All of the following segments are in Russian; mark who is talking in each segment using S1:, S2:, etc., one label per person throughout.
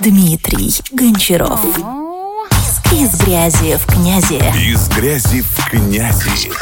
S1: Дмитрий Гончаров. Из грязи в князи.
S2: Из грязи в князи.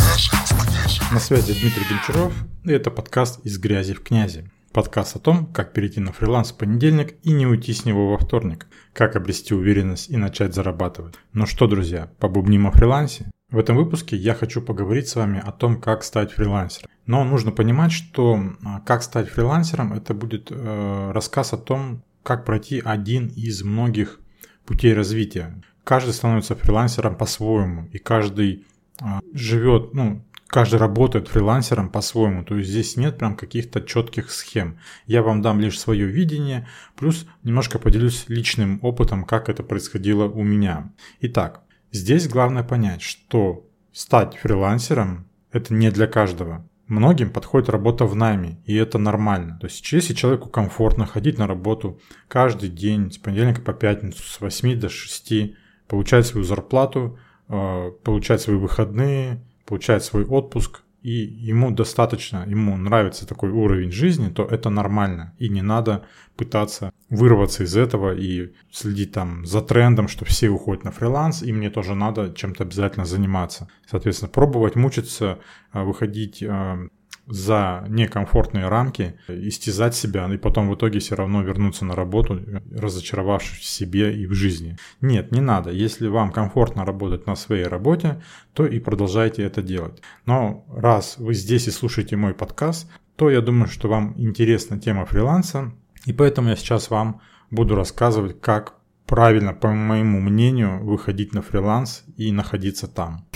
S3: На связи Дмитрий Гончаров, и это подкаст «Из грязи в князи». Подкаст о том, как перейти на фриланс в понедельник и не уйти с него во вторник, как обрести уверенность и начать зарабатывать. Ну что, друзья, побубним о фрилансе? В этом выпуске я хочу поговорить с вами о том, как стать фрилансером. Но нужно понимать, что а, как стать фрилансером, это будет э, рассказ о том, как пройти один из многих путей развития. Каждый становится фрилансером по-своему, и каждый э, живет, ну, каждый работает фрилансером по-своему, то есть здесь нет прям каких-то четких схем. Я вам дам лишь свое видение, плюс немножко поделюсь личным опытом, как это происходило у меня. Итак, Здесь главное понять, что стать фрилансером – это не для каждого. Многим подходит работа в найме, и это нормально. То есть, если человеку комфортно ходить на работу каждый день, с понедельника по пятницу, с 8 до 6, получать свою зарплату, э, получать свои выходные, получать свой отпуск, и ему достаточно, ему нравится такой уровень жизни, то это нормально. И не надо пытаться вырваться из этого и следить там за трендом, что все уходят на фриланс, и мне тоже надо чем-то обязательно заниматься. Соответственно, пробовать мучиться, а, выходить а, за некомфортные рамки, истязать себя, и потом в итоге все равно вернуться на работу, разочаровавшись в себе и в жизни. Нет, не надо. Если вам комфортно работать на своей работе, то и продолжайте это делать. Но раз вы здесь и слушаете мой подкаст, то я думаю, что вам интересна тема фриланса, и поэтому я сейчас вам буду рассказывать, как правильно, по моему мнению, выходить на фриланс и находиться там.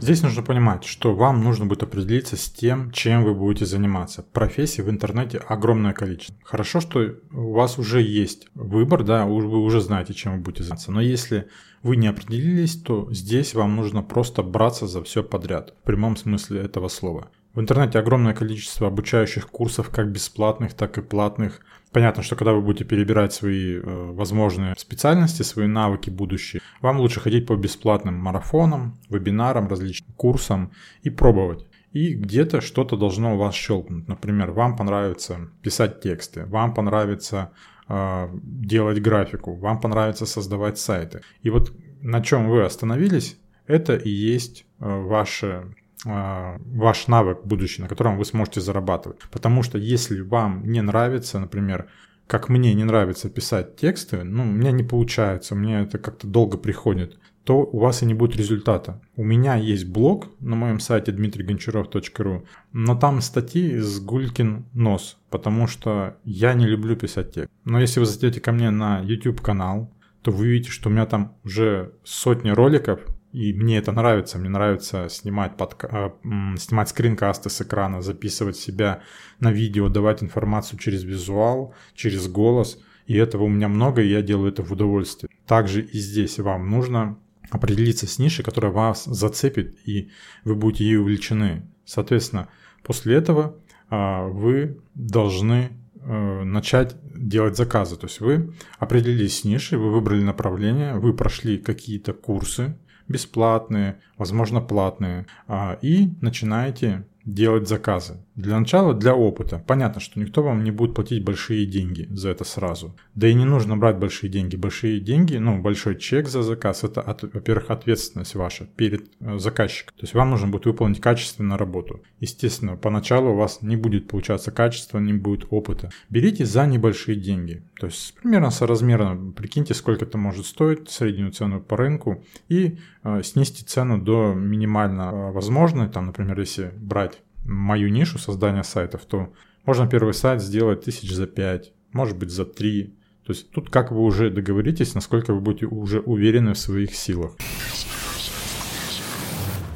S3: Здесь нужно понимать, что вам нужно будет определиться с тем, чем вы будете заниматься. Профессий в интернете огромное количество. Хорошо, что у вас уже есть выбор, да, вы уже знаете, чем вы будете заниматься. Но если вы не определились, то здесь вам нужно просто браться за все подряд, в прямом смысле этого слова. В интернете огромное количество обучающих курсов, как бесплатных, так и платных. Понятно, что когда вы будете перебирать свои э, возможные специальности, свои навыки будущие, вам лучше ходить по бесплатным марафонам, вебинарам, различным курсам и пробовать. И где-то что-то должно у вас щелкнуть. Например, вам понравится писать тексты, вам понравится э, делать графику, вам понравится создавать сайты. И вот на чем вы остановились, это и есть э, ваше ваш навык будущий, на котором вы сможете зарабатывать. Потому что если вам не нравится, например, как мне не нравится писать тексты, ну, у меня не получается, мне это как-то долго приходит, то у вас и не будет результата. У меня есть блог на моем сайте dmitrygончаров.ru, но там статьи с гулькин нос, потому что я не люблю писать текст. Но если вы зайдете ко мне на YouTube канал, то вы увидите, что у меня там уже сотни роликов, и мне это нравится. Мне нравится снимать, подка... А, снимать скринкасты с экрана, записывать себя на видео, давать информацию через визуал, через голос. И этого у меня много, и я делаю это в удовольствие. Также и здесь вам нужно определиться с нишей, которая вас зацепит, и вы будете ей увлечены. Соответственно, после этого а, вы должны э, начать делать заказы. То есть вы определились с нишей, вы выбрали направление, вы прошли какие-то курсы, бесплатные, возможно платные, а, и начинаете делать заказы. Для начала для опыта. Понятно, что никто вам не будет платить большие деньги за это сразу. Да и не нужно брать большие деньги. Большие деньги, ну, большой чек за заказ, это, от, во-первых, ответственность ваша перед э, заказчиком. То есть вам нужно будет выполнить качественную работу. Естественно, поначалу у вас не будет получаться качество, не будет опыта. Берите за небольшие деньги. То есть примерно соразмерно, прикиньте, сколько это может стоить, среднюю цену по рынку, и э, снизьте цену до минимально э, возможной. Там, например, если брать мою нишу создания сайтов, то можно первый сайт сделать тысяч за 5, может быть за 3. То есть тут как вы уже договоритесь, насколько вы будете уже уверены в своих силах.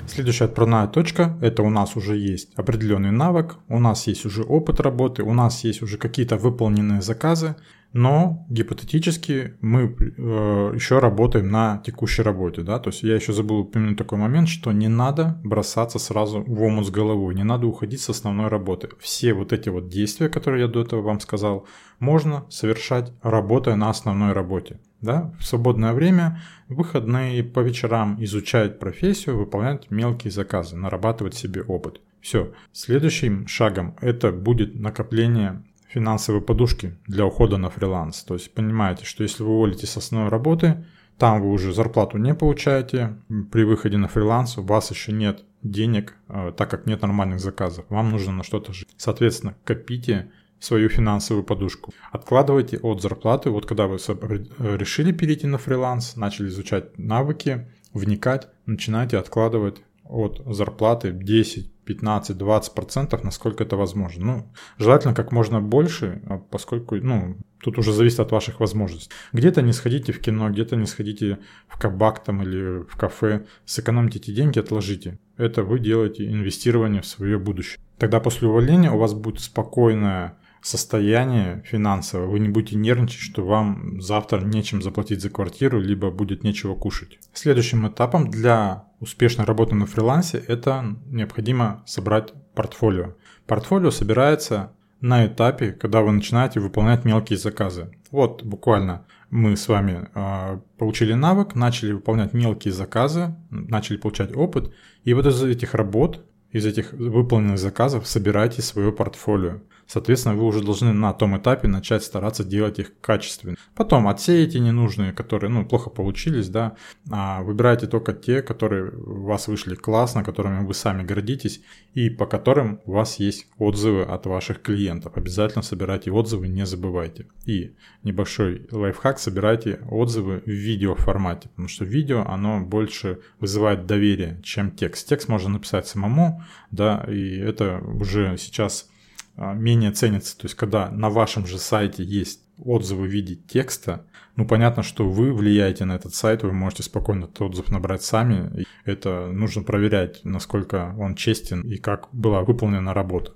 S3: Следующая отправная точка – это у нас уже есть определенный навык, у нас есть уже опыт работы, у нас есть уже какие-то выполненные заказы, но гипотетически мы э, еще работаем на текущей работе, да, то есть я еще забыл упомянуть такой момент, что не надо бросаться сразу в омут с головой, не надо уходить с основной работы. Все вот эти вот действия, которые я до этого вам сказал, можно совершать работая на основной работе, да, в свободное время, в выходные, по вечерам изучать профессию, выполнять мелкие заказы, нарабатывать себе опыт. Все. Следующим шагом это будет накопление финансовые подушки для ухода на фриланс. То есть понимаете, что если вы уволитесь с основной работы, там вы уже зарплату не получаете, при выходе на фриланс у вас еще нет денег, э, так как нет нормальных заказов. Вам нужно на что-то жить. Соответственно, копите свою финансовую подушку. Откладывайте от зарплаты, вот когда вы решили перейти на фриланс, начали изучать навыки, вникать, начинайте откладывать от зарплаты 10, 15, 20 процентов, насколько это возможно. Ну, желательно как можно больше, а поскольку, ну, тут уже зависит от ваших возможностей. Где-то не сходите в кино, где-то не сходите в кабак там или в кафе, сэкономьте эти деньги, отложите. Это вы делаете инвестирование в свое будущее. Тогда после увольнения у вас будет спокойное состояние финансовое, вы не будете нервничать, что вам завтра нечем заплатить за квартиру, либо будет нечего кушать. Следующим этапом для успешной работы на фрилансе это необходимо собрать портфолио. Портфолио собирается на этапе, когда вы начинаете выполнять мелкие заказы. Вот буквально мы с вами э, получили навык, начали выполнять мелкие заказы, начали получать опыт, и вот из этих работ, из этих выполненных заказов собирайте свое портфолио. Соответственно, вы уже должны на том этапе начать стараться делать их качественно. Потом отсеете ненужные, которые ну, плохо получились, да, а выбирайте только те, которые у вас вышли классно, которыми вы сами гордитесь и по которым у вас есть отзывы от ваших клиентов. Обязательно собирайте отзывы, не забывайте. И небольшой лайфхак, собирайте отзывы в видео формате, потому что видео, оно больше вызывает доверие, чем текст. Текст можно написать самому, да, и это уже сейчас а, менее ценится. То есть, когда на вашем же сайте есть отзывы в виде текста, ну, понятно, что вы влияете на этот сайт, вы можете спокойно этот отзыв набрать сами. И это нужно проверять, насколько он честен и как была выполнена работа.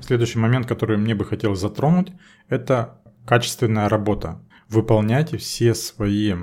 S3: Следующий момент, который мне бы хотелось затронуть, это качественная работа. Выполняйте все свои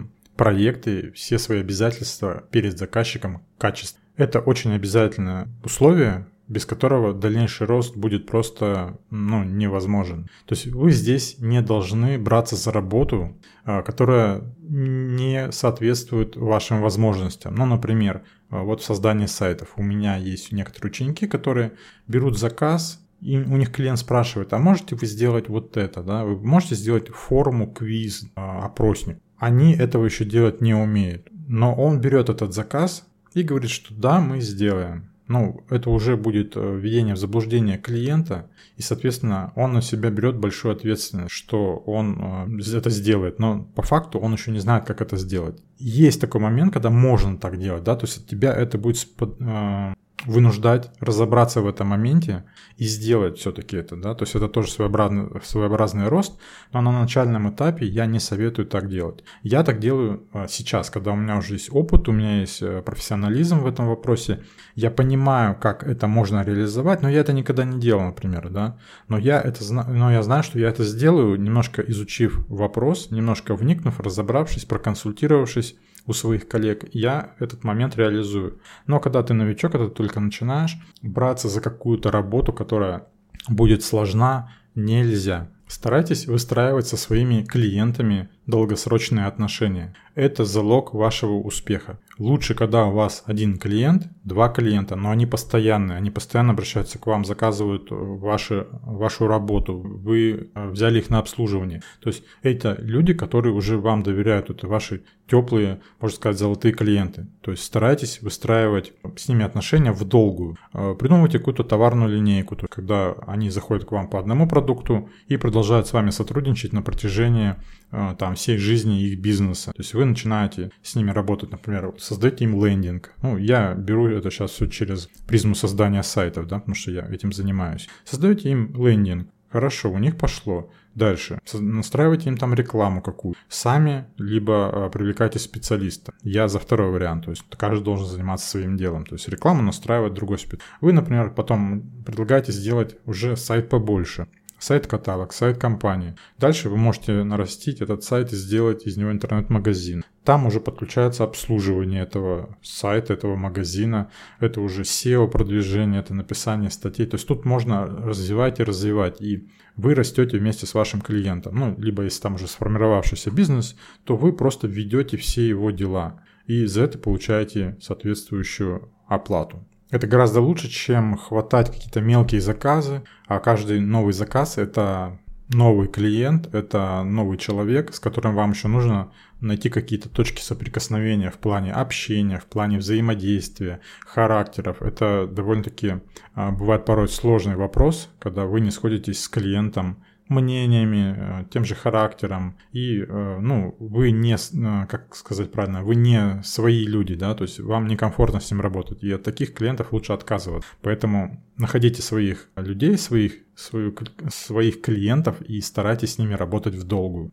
S3: проекты, все свои обязательства перед заказчиком качественно. Это очень обязательное условие, без которого дальнейший рост будет просто ну, невозможен. То есть вы здесь не должны браться за работу, а, которая не соответствует вашим возможностям. Ну, например, а, вот в создании сайтов у меня есть некоторые ученики, которые берут заказ, и у них клиент спрашивает, а можете вы сделать вот это, да? Вы можете сделать форму, квиз, а, опросник. Они этого еще делать не умеют. Но он берет этот заказ и говорит, что да, мы сделаем ну, это уже будет э, введение в заблуждение клиента, и, соответственно, он на себя берет большую ответственность, что он э, это сделает, но по факту он еще не знает, как это сделать. Есть такой момент, когда можно так делать, да, то есть от тебя это будет э, вынуждать разобраться в этом моменте и сделать все-таки это, да, то есть это тоже своеобразный, своеобразный рост, но на начальном этапе я не советую так делать. Я так делаю а, сейчас, когда у меня уже есть опыт, у меня есть э, профессионализм в этом вопросе, я понимаю, как это можно реализовать, но я это никогда не делал, например, да, но я это знаю, но я знаю, что я это сделаю, немножко изучив вопрос, немножко вникнув, разобравшись, проконсультировавшись, у своих коллег, я этот момент реализую. Но когда ты новичок, когда ты только начинаешь, браться за какую-то работу, которая будет сложна, нельзя. Старайтесь выстраивать со своими клиентами долгосрочные отношения. Это залог вашего успеха. Лучше, когда у вас один клиент, два клиента, но они постоянные, они постоянно обращаются к вам, заказывают ваши, вашу работу, вы э, взяли их на обслуживание. То есть это люди, которые уже вам доверяют, это ваши теплые, можно сказать, золотые клиенты. То есть старайтесь выстраивать с ними отношения в долгую. Э, придумывайте какую-то товарную линейку, то есть когда они заходят к вам по одному продукту и продолжают с вами сотрудничать на протяжении э, там, всей жизни их бизнеса. То есть вы начинаете с ними работать, например, создаете им лендинг. Ну, я беру это сейчас все через призму создания сайтов, да, потому что я этим занимаюсь. Создаете им лендинг. Хорошо, у них пошло. Дальше. Настраивайте им там рекламу какую. Сами, либо э, привлекайте специалиста. Я за второй вариант. То есть каждый должен заниматься своим делом. То есть рекламу настраивать другой специалист. Вы, например, потом предлагаете сделать уже сайт побольше сайт-каталог, сайт компании. Дальше вы можете нарастить этот сайт и сделать из него интернет-магазин. Там уже подключается обслуживание этого сайта, этого магазина. Это уже SEO-продвижение, это написание статей. То есть тут можно развивать и развивать. И вы растете вместе с вашим клиентом. Ну, либо если там уже сформировавшийся бизнес, то вы просто ведете все его дела. И за это получаете соответствующую оплату. Это гораздо лучше, чем хватать какие-то мелкие заказы, а каждый новый заказ это новый клиент, это новый человек, с которым вам еще нужно найти какие-то точки соприкосновения в плане общения, в плане взаимодействия, характеров. Это довольно-таки а, бывает порой сложный вопрос, когда вы не сходитесь с клиентом мнениями, э, тем же характером, и, э, ну, вы не, э, как сказать правильно, вы не свои люди, да, то есть вам некомфортно с ним работать, и от таких клиентов лучше отказываться. Поэтому находите своих людей, своих, свою, своих клиентов и старайтесь с ними работать в долгую.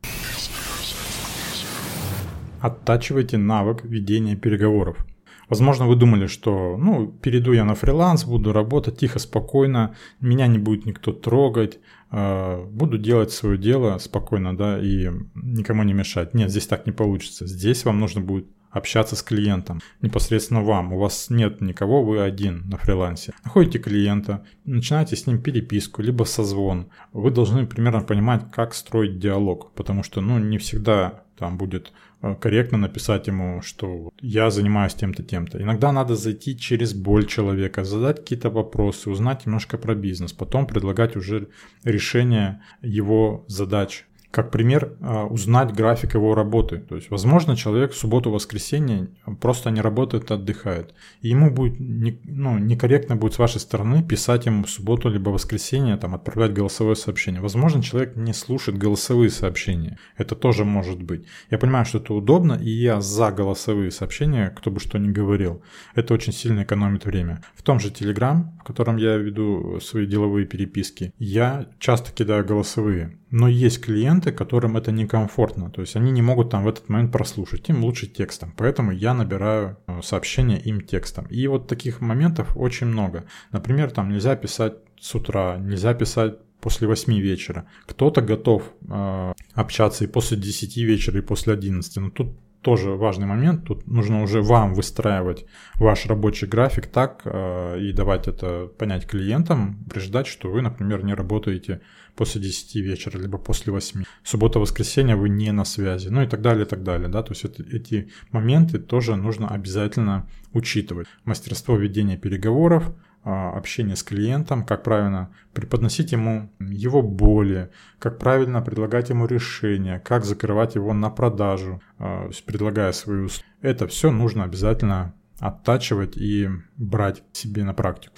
S3: Оттачивайте навык ведения переговоров. Возможно, вы думали, что, ну, перейду я на фриланс, буду работать тихо, спокойно, меня не будет никто трогать, э, буду делать свое дело спокойно, да, и никому не мешать. Нет, здесь так не получится. Здесь вам нужно будет общаться с клиентом, непосредственно вам. У вас нет никого, вы один на фрилансе. Находите клиента, начинаете с ним переписку, либо созвон. Вы должны примерно понимать, как строить диалог, потому что, ну, не всегда там будет Э, корректно написать ему, что я занимаюсь тем-то, тем-то. Иногда надо зайти через боль человека, задать какие-то вопросы, узнать немножко про бизнес, потом предлагать уже решение его задач как пример, а, узнать график его работы. То есть, возможно, человек в субботу-воскресенье просто не работает, отдыхает. И ему будет не, ну, некорректно будет с вашей стороны писать ему в субботу либо воскресенье, там, отправлять голосовое сообщение. Возможно, человек не слушает голосовые сообщения. Это тоже может быть. Я понимаю, что это удобно, и я за голосовые сообщения, кто бы что ни говорил. Это очень сильно экономит время. В том же Telegram, в котором я веду свои деловые переписки, я часто кидаю голосовые. Но есть клиенты, которым это некомфортно, то есть они не могут там в этот момент прослушать, им лучше текстом, поэтому я набираю э, сообщения им текстом. И вот таких моментов очень много. Например, там нельзя писать с утра, нельзя писать после 8 вечера. Кто-то готов э, общаться и после 10 вечера, и после 11, но тут тоже важный момент. Тут нужно уже вам выстраивать ваш рабочий график так э, и давать это понять клиентам, преждать, что вы, например, не работаете после 10 вечера, либо после 8. Суббота-воскресенье вы не на связи, ну и так далее, и так далее. Да? То есть это, эти моменты тоже нужно обязательно учитывать. Мастерство ведения переговоров, а, общение с клиентом, как правильно преподносить ему его боли, как правильно предлагать ему решения, как закрывать его на продажу, а, предлагая свою услугу. Это все нужно обязательно оттачивать и брать себе на практику.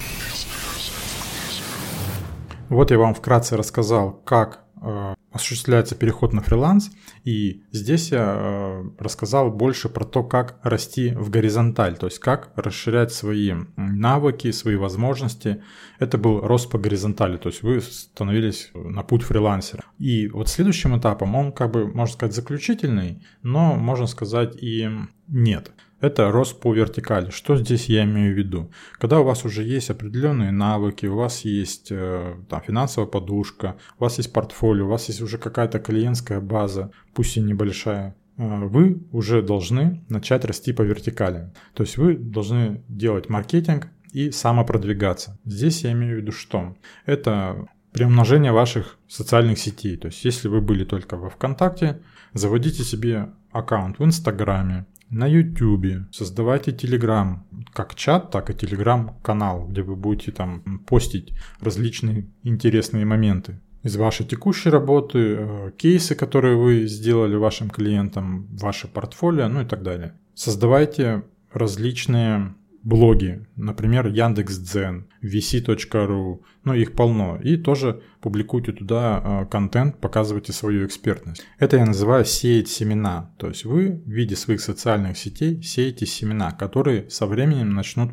S3: Вот я вам вкратце рассказал, как осуществляется переход на фриланс, и здесь я э, рассказал больше про то, как расти в горизонталь, то есть как расширять свои навыки, свои возможности. Это был рост по горизонтали, то есть вы становились на путь фрилансера. И вот следующим этапом, он как бы, можно сказать, заключительный, но можно сказать и нет. Это рост по вертикали. Что здесь я имею в виду? Когда у вас уже есть определенные навыки, у вас есть э, там, финансовая подушка, у вас есть портфолио, у вас есть уже какая-то клиентская база, пусть и небольшая, э, вы уже должны начать расти по вертикали. То есть вы должны делать маркетинг и самопродвигаться. Здесь я имею в виду что? Это приумножение ваших социальных сетей. То есть если вы были только во ВКонтакте, заводите себе аккаунт в Инстаграме, на YouTube, создавайте Telegram, как чат, так и Telegram канал, где вы будете там постить различные интересные моменты из вашей текущей работы, э, кейсы, которые вы сделали вашим клиентам, ваше портфолио, ну и так далее. Создавайте различные блоги, например, Яндекс.Дзен, vc.ru, ну их полно. И тоже публикуйте туда э, контент, показывайте свою экспертность. Это я называю сеять семена. То есть вы в виде своих социальных сетей сеете семена, которые со временем начнут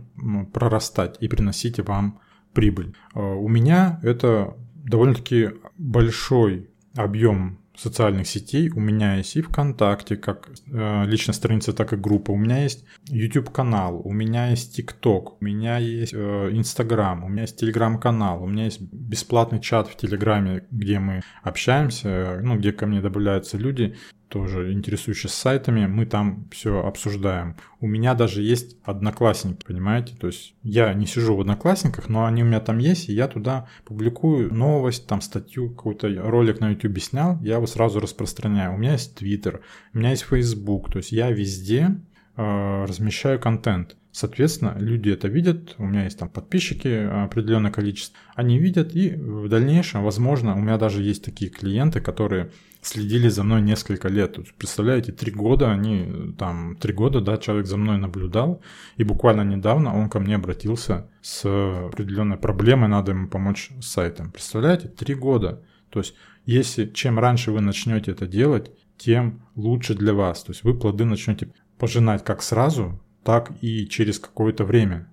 S3: прорастать и приносить вам прибыль. Э, у меня это довольно-таки большой объем социальных сетей. У меня есть и ВКонтакте, как э, личная страница, так и группа. У меня есть YouTube канал, у меня есть ТикТок, у меня есть э, Инстаграм, у меня есть Телеграм-канал, у меня есть бесплатный чат в Телеграме, где мы общаемся, ну, где ко мне добавляются люди тоже интересующийся сайтами, мы там все обсуждаем. У меня даже есть одноклассники, понимаете? То есть я не сижу в одноклассниках, но они у меня там есть, и я туда публикую новость, там статью, какой-то ролик на YouTube снял, я его сразу распространяю. У меня есть Twitter, у меня есть Facebook, то есть я везде э, размещаю контент. Соответственно, люди это видят, у меня есть там подписчики определенное количество, они видят, и в дальнейшем, возможно, у меня даже есть такие клиенты, которые следили за мной несколько лет. Представляете, три года они, там, три года, да, человек за мной наблюдал, и буквально недавно он ко мне обратился с определенной проблемой, надо ему помочь с сайтом. Представляете, три года. То есть, если чем раньше вы начнете это делать, тем лучше для вас. То есть вы плоды начнете пожинать как сразу, так и через какое-то время.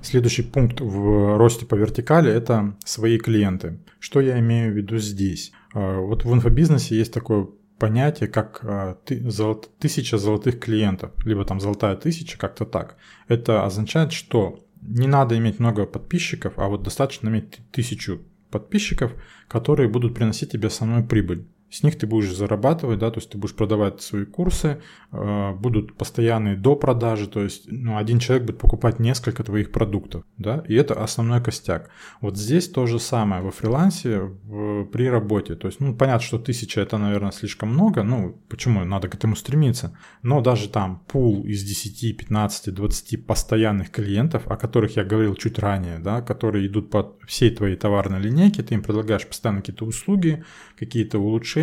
S3: Следующий пункт в росте по вертикали – это свои клиенты. Что я имею в виду здесь? А, вот в инфобизнесе есть такое понятие, как а, тысяча золотых клиентов, либо там золотая тысяча, как-то так. Это означает, что не надо иметь много подписчиков, а вот достаточно иметь тысячу подписчиков, которые будут приносить тебе основную прибыль с них ты будешь зарабатывать, да, то есть ты будешь продавать свои курсы, э, будут постоянные до продажи, то есть ну, один человек будет покупать несколько твоих продуктов, да, и это основной костяк. Вот здесь то же самое во фрилансе в, при работе, то есть, ну, понятно, что тысяча это, наверное, слишком много, ну, почему, надо к этому стремиться, но даже там пул из 10, 15, 20 постоянных клиентов, о которых я говорил чуть ранее, да, которые идут по всей твоей товарной линейке, ты им предлагаешь постоянно какие-то услуги, какие-то улучшения,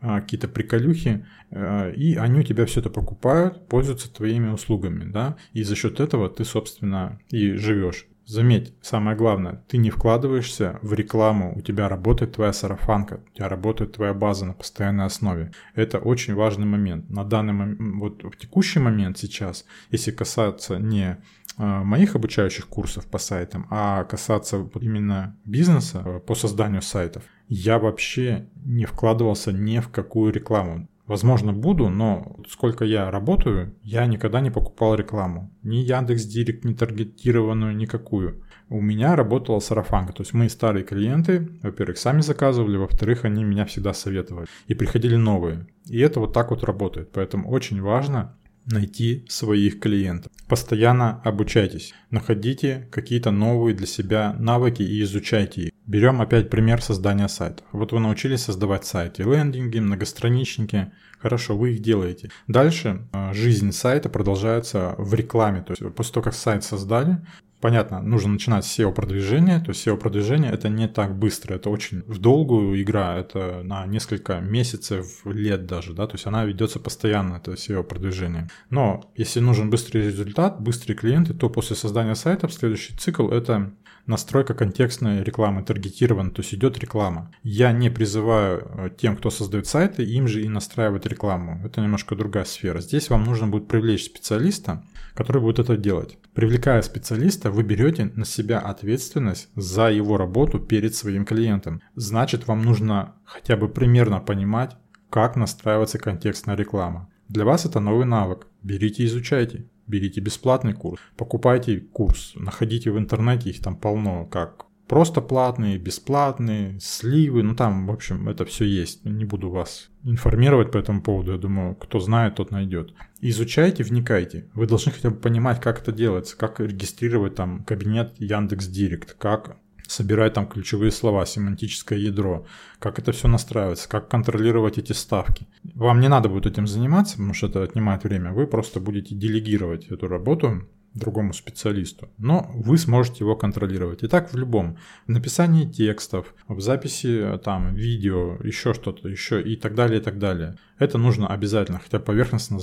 S3: а, какие-то приколюхи, а, и они у тебя все это покупают, пользуются твоими услугами, да, и за счет этого ты, собственно, и живешь. Заметь, самое главное, ты не вкладываешься в рекламу, у тебя работает твоя сарафанка, у тебя работает твоя база на постоянной основе. Это очень важный момент. На данный момент, вот в текущий момент сейчас, если касаться не а, моих обучающих курсов по сайтам, а касаться именно бизнеса э, по созданию сайтов, я вообще не вкладывался ни в какую рекламу. Возможно, буду, но сколько я работаю, я никогда не покупал рекламу. Ни Яндекс Директ, ни таргетированную, никакую. У меня работала сарафанка. То есть мои старые клиенты, во-первых, сами заказывали, во-вторых, они меня всегда советовали. И приходили новые. И это вот так вот работает. Поэтому очень важно найти своих клиентов. Постоянно обучайтесь, находите какие-то новые для себя навыки и изучайте их. Берем опять пример создания сайтов. Вот вы научились создавать сайты, лендинги, многостраничники. Хорошо, вы их делаете. Дальше э, жизнь сайта продолжается в рекламе. То есть после того, как сайт создали, Понятно, нужно начинать с SEO-продвижения, то есть SEO-продвижение это не так быстро, это очень в долгую игра, это на несколько месяцев, лет даже, да, то есть она ведется постоянно, это SEO-продвижение. Но если нужен быстрый результат, быстрые клиенты, то после создания сайта следующий цикл это настройка контекстной рекламы, таргетирована, то есть идет реклама. Я не призываю э, тем, кто создает сайты, им же и настраивать рекламу. Это немножко другая сфера. Здесь вам нужно будет привлечь специалиста, который будет это делать. Привлекая специалиста, вы берете на себя ответственность за его работу перед своим клиентом. Значит, вам нужно хотя бы примерно понимать, как настраивается контекстная реклама. Для вас это новый навык. Берите изучайте берите бесплатный курс, покупайте курс, находите в интернете, их там полно, как просто платные, бесплатные, сливы, ну там, в общем, это все есть. Не буду вас информировать по этому поводу, я думаю, кто знает, тот найдет. Изучайте, вникайте. Вы должны хотя бы понимать, как это делается, как регистрировать там кабинет Яндекс Директ, как собирать там ключевые слова, семантическое ядро, как это все настраивается, как контролировать эти ставки. Вам не надо будет этим заниматься, потому что это отнимает время. Вы просто будете делегировать эту работу другому специалисту, но вы сможете его контролировать. И так в любом. Написании текстов, в записи там видео, еще что-то, еще и так далее, и так далее. Это нужно обязательно, хотя поверхностно.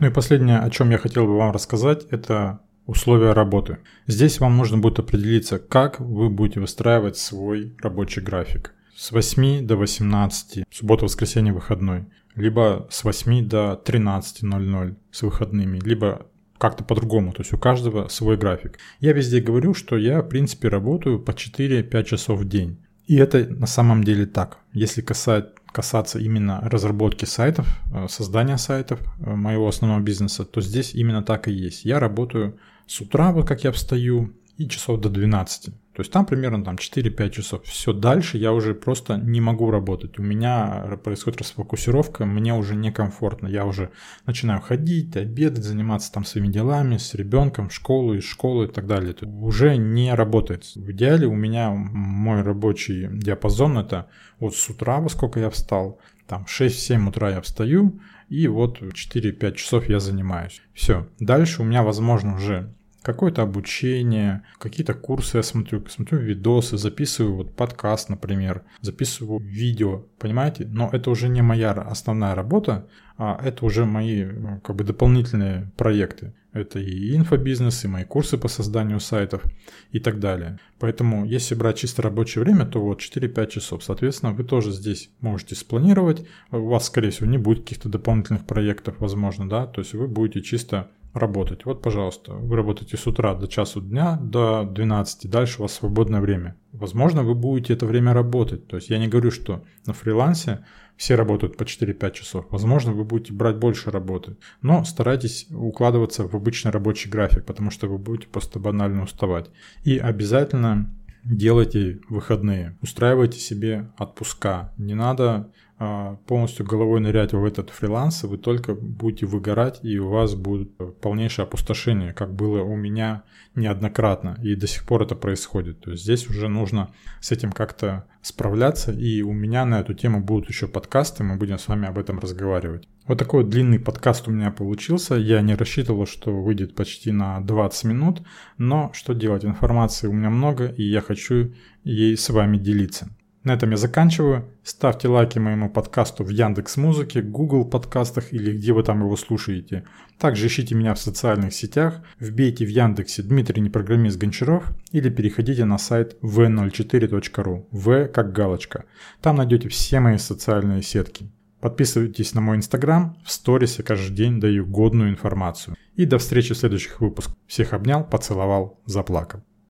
S3: Ну и последнее, о чем я хотел бы вам рассказать, это Условия работы. Здесь вам нужно будет определиться, как вы будете выстраивать свой рабочий график. С 8 до 18, суббота, воскресенье, выходной. Либо с 8 до 13.00 с выходными. Либо как-то по-другому, то есть у каждого свой график. Я везде говорю, что я, в принципе, работаю по 4-5 часов в день. И это на самом деле так. Если касать, касаться именно разработки сайтов, э, создания сайтов э, моего основного бизнеса, то здесь именно так и есть. Я работаю с утра, вот как я встаю, и часов до 12. То есть там примерно там 4-5 часов. Все дальше я уже просто не могу работать. У меня происходит расфокусировка, мне уже некомфортно. Я уже начинаю ходить, обедать, заниматься там своими делами с ребенком, школу, из школы и так далее. Это уже не работает. В идеале у меня мой рабочий диапазон это вот с утра, во сколько я встал, там в 6-7 утра я встаю, и вот 4-5 часов я занимаюсь. Все. Дальше у меня, возможно, уже какое-то обучение, какие-то курсы я смотрю, смотрю видосы, записываю вот подкаст, например, записываю видео, понимаете? Но это уже не моя основная работа, а это уже мои ну, как бы дополнительные проекты. Это и инфобизнес, и мои курсы по созданию сайтов и так далее. Поэтому, если брать чисто рабочее время, то вот 4-5 часов. Соответственно, вы тоже здесь можете спланировать. У вас, скорее всего, не будет каких-то дополнительных проектов, возможно, да. То есть вы будете чисто работать. Вот, пожалуйста, вы работаете с утра до часу дня, до 12, дальше у вас свободное время. Возможно, вы будете это время работать. То есть я не говорю, что на фрилансе все работают по 4-5 часов. Возможно, вы будете брать больше работы. Но старайтесь укладываться в обычный рабочий график, потому что вы будете просто банально уставать. И обязательно делайте выходные, устраивайте себе отпуска. Не надо полностью головой нырять в этот фриланс, вы только будете выгорать, и у вас будет полнейшее опустошение, как было у меня неоднократно, и до сих пор это происходит. То есть здесь уже нужно с этим как-то справляться, и у меня на эту тему будут еще подкасты, мы будем с вами об этом разговаривать. Вот такой вот длинный подкаст у меня получился. Я не рассчитывал, что выйдет почти на 20 минут, но что делать, информации у меня много, и я хочу ей с вами делиться. На этом я заканчиваю. Ставьте лайки моему подкасту в Яндекс Музыке, Google подкастах или где вы там его слушаете. Также ищите меня в социальных сетях, вбейте в Яндексе Дмитрий Непрограммист Гончаров или переходите на сайт v04.ru, v как галочка. Там найдете все мои социальные сетки. Подписывайтесь на мой инстаграм, в сторис я каждый день даю годную информацию. И до встречи в следующих выпусках. Всех обнял, поцеловал, заплакал.